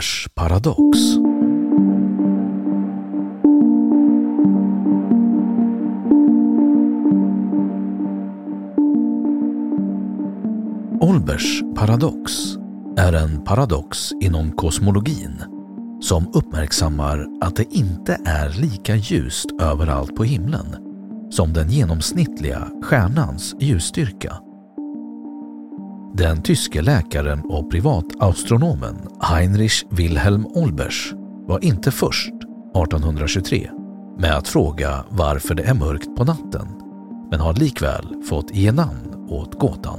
Olbers paradox. Olbers paradox är en paradox inom kosmologin som uppmärksammar att det inte är lika ljust överallt på himlen som den genomsnittliga stjärnans ljusstyrka. Den tyske läkaren och privatastronomen Heinrich Wilhelm Olbers var inte först 1823 med att fråga varför det är mörkt på natten men har likväl fått ge namn åt gåtan.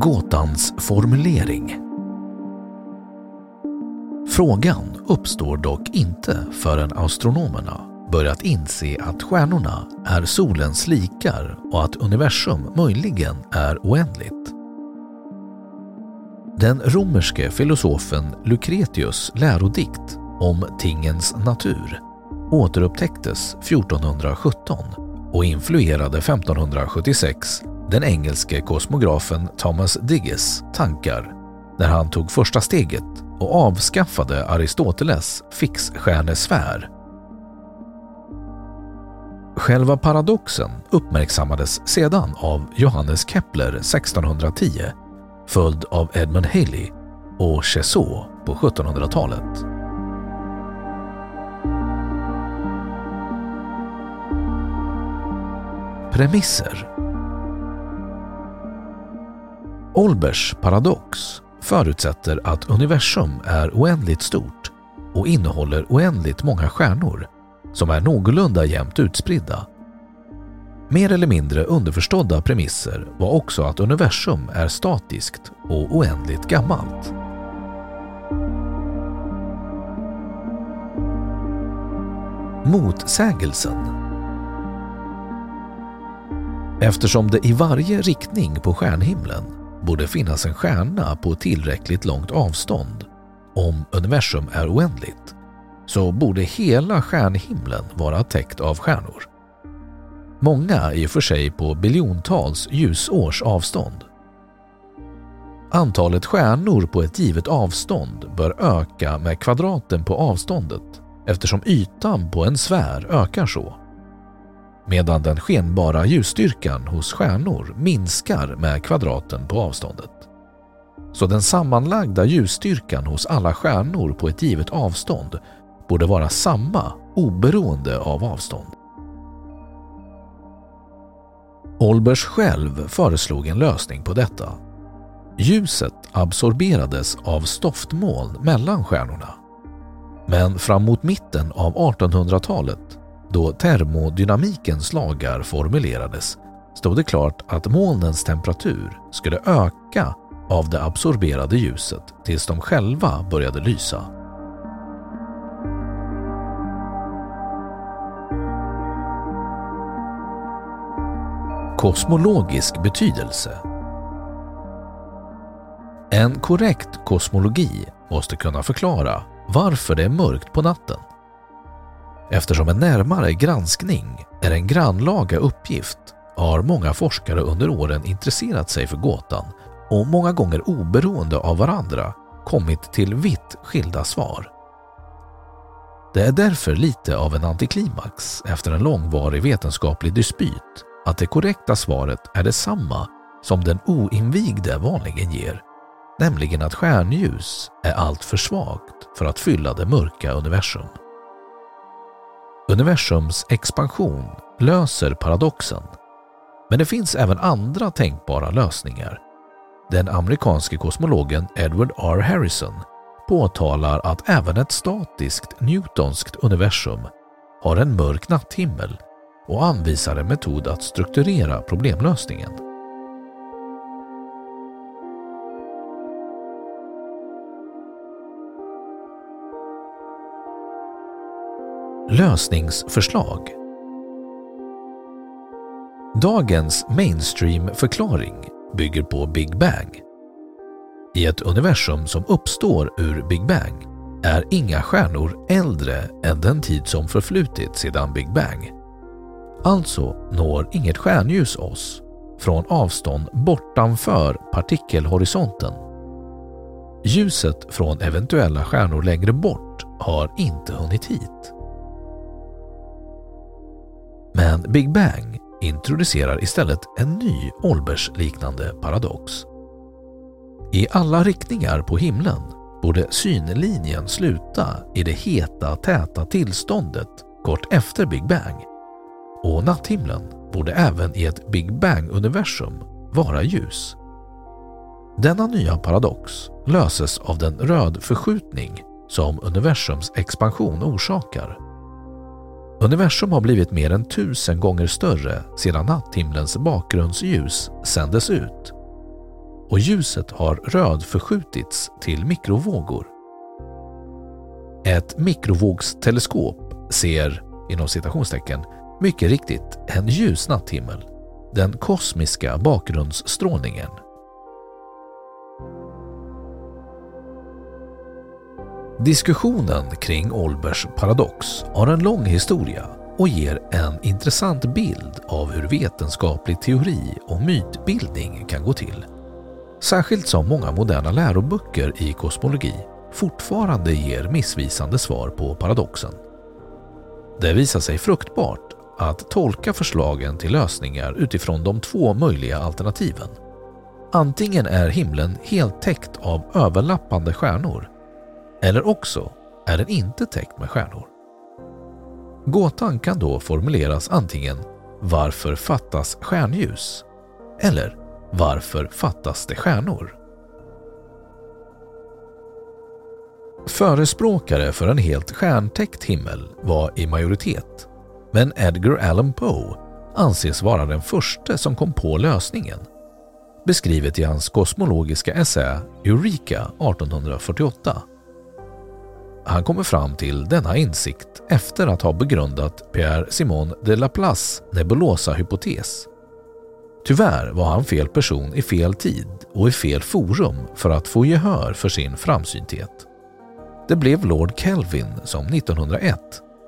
Gåtans formulering Frågan uppstår dock inte förrän astronomerna börjat inse att stjärnorna är solens likar och att universum möjligen är oändligt. Den romerske filosofen Lucretius lärodikt om tingens natur återupptäcktes 1417 och influerade 1576 den engelske kosmografen Thomas Digges tankar när han tog första steget och avskaffade Aristoteles fixstjärnesfär Själva paradoxen uppmärksammades sedan av Johannes Kepler 1610 följd av Edmund Halley och Cheseaux på 1700-talet. Premisser Olbers paradox förutsätter att universum är oändligt stort och innehåller oändligt många stjärnor som är någorlunda jämnt utspridda. Mer eller mindre underförstådda premisser var också att universum är statiskt och oändligt gammalt. Motsägelsen Eftersom det i varje riktning på stjärnhimlen borde finnas en stjärna på tillräckligt långt avstånd om universum är oändligt så borde hela stjärnhimlen vara täckt av stjärnor. Många i och för sig på biljontals ljusårs avstånd. Antalet stjärnor på ett givet avstånd bör öka med kvadraten på avståndet eftersom ytan på en sfär ökar så. Medan den skenbara ljusstyrkan hos stjärnor minskar med kvadraten på avståndet. Så den sammanlagda ljusstyrkan hos alla stjärnor på ett givet avstånd borde vara samma oberoende av avstånd. Olbers själv föreslog en lösning på detta. Ljuset absorberades av stoftmoln mellan stjärnorna. Men fram mot mitten av 1800-talet, då termodynamikens lagar formulerades, stod det klart att molnens temperatur skulle öka av det absorberade ljuset tills de själva började lysa. Kosmologisk betydelse En korrekt kosmologi måste kunna förklara varför det är mörkt på natten. Eftersom en närmare granskning är en grannlaga uppgift har många forskare under åren intresserat sig för gåtan och många gånger oberoende av varandra kommit till vitt skilda svar. Det är därför lite av en antiklimax efter en långvarig vetenskaplig dispyt att det korrekta svaret är detsamma som den oinvigde vanligen ger, nämligen att stjärnljus är allt för svagt för att fylla det mörka universum. Universums expansion löser paradoxen, men det finns även andra tänkbara lösningar. Den amerikanske kosmologen Edward R. Harrison påtalar att även ett statiskt newtonskt universum har en mörk natthimmel och anvisar en metod att strukturera problemlösningen. Lösningsförslag Dagens mainstream-förklaring bygger på Big Bang. I ett universum som uppstår ur Big Bang är inga stjärnor äldre än den tid som förflutit sedan Big Bang. Alltså når inget stjärnljus oss från avstånd bortanför partikelhorisonten. Ljuset från eventuella stjärnor längre bort har inte hunnit hit. Men Big Bang introducerar istället en ny Olbers-liknande paradox. I alla riktningar på himlen borde synlinjen sluta i det heta, täta tillståndet kort efter Big Bang och natthimlen borde även i ett Big Bang-universum vara ljus. Denna nya paradox löses av den röd förskjutning som universums expansion orsakar. Universum har blivit mer än tusen gånger större sedan natthimlens bakgrundsljus sändes ut och ljuset har röd förskjutits till mikrovågor. Ett mikrovågsteleskop ser, inom citationstecken, mycket riktigt en ljus natthimmel, den kosmiska bakgrundsstrålningen. Diskussionen kring Olbers paradox har en lång historia och ger en intressant bild av hur vetenskaplig teori och mytbildning kan gå till. Särskilt som många moderna läroböcker i kosmologi fortfarande ger missvisande svar på paradoxen. Det visar sig fruktbart att tolka förslagen till lösningar utifrån de två möjliga alternativen. Antingen är himlen helt täckt av överlappande stjärnor eller också är den inte täckt med stjärnor. Gåtan kan då formuleras antingen “Varför fattas stjärnljus?” eller “Varför fattas det stjärnor?” Förespråkare för en helt stjärntäckt himmel var i majoritet men Edgar Allan Poe anses vara den första som kom på lösningen beskrivet i hans kosmologiska essä Eureka 1848. Han kommer fram till denna insikt efter att ha begrundat Pierre-Simon de Laplace nebulosa-hypotes. Tyvärr var han fel person i fel tid och i fel forum för att få gehör för sin framsynthet. Det blev Lord Kelvin som 1901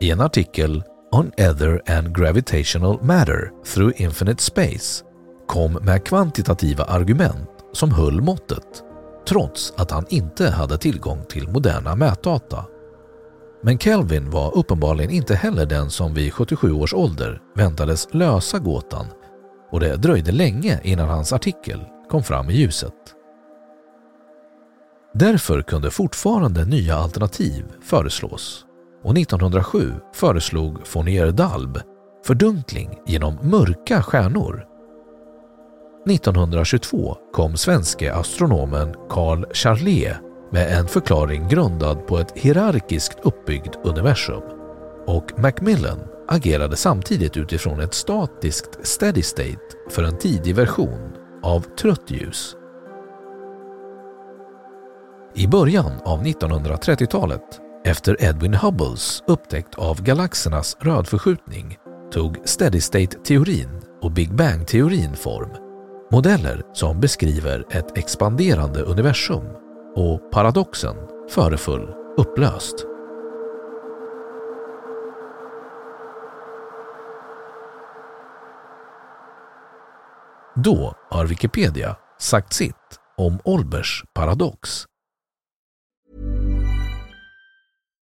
i en artikel On Ether and Gravitational Matter Through Infinite Space kom med kvantitativa argument som höll måttet trots att han inte hade tillgång till moderna mätdata. Men Kelvin var uppenbarligen inte heller den som vid 77 års ålder väntades lösa gåtan och det dröjde länge innan hans artikel kom fram i ljuset. Därför kunde fortfarande nya alternativ föreslås och 1907 föreslog Fournier Dalb fördunkling genom mörka stjärnor 1922 kom svenske astronomen Carl Charlier med en förklaring grundad på ett hierarkiskt uppbyggt universum och Macmillan agerade samtidigt utifrån ett statiskt steady state för en tidig version av trött ljus. I början av 1930-talet, efter Edwin Hubbles upptäckt av galaxernas rödförskjutning, tog steady state-teorin och Big Bang-teorin form. Modeller som beskriver ett expanderande universum och paradoxen föreföll upplöst. Då har Wikipedia sagt sitt om Olbers paradox.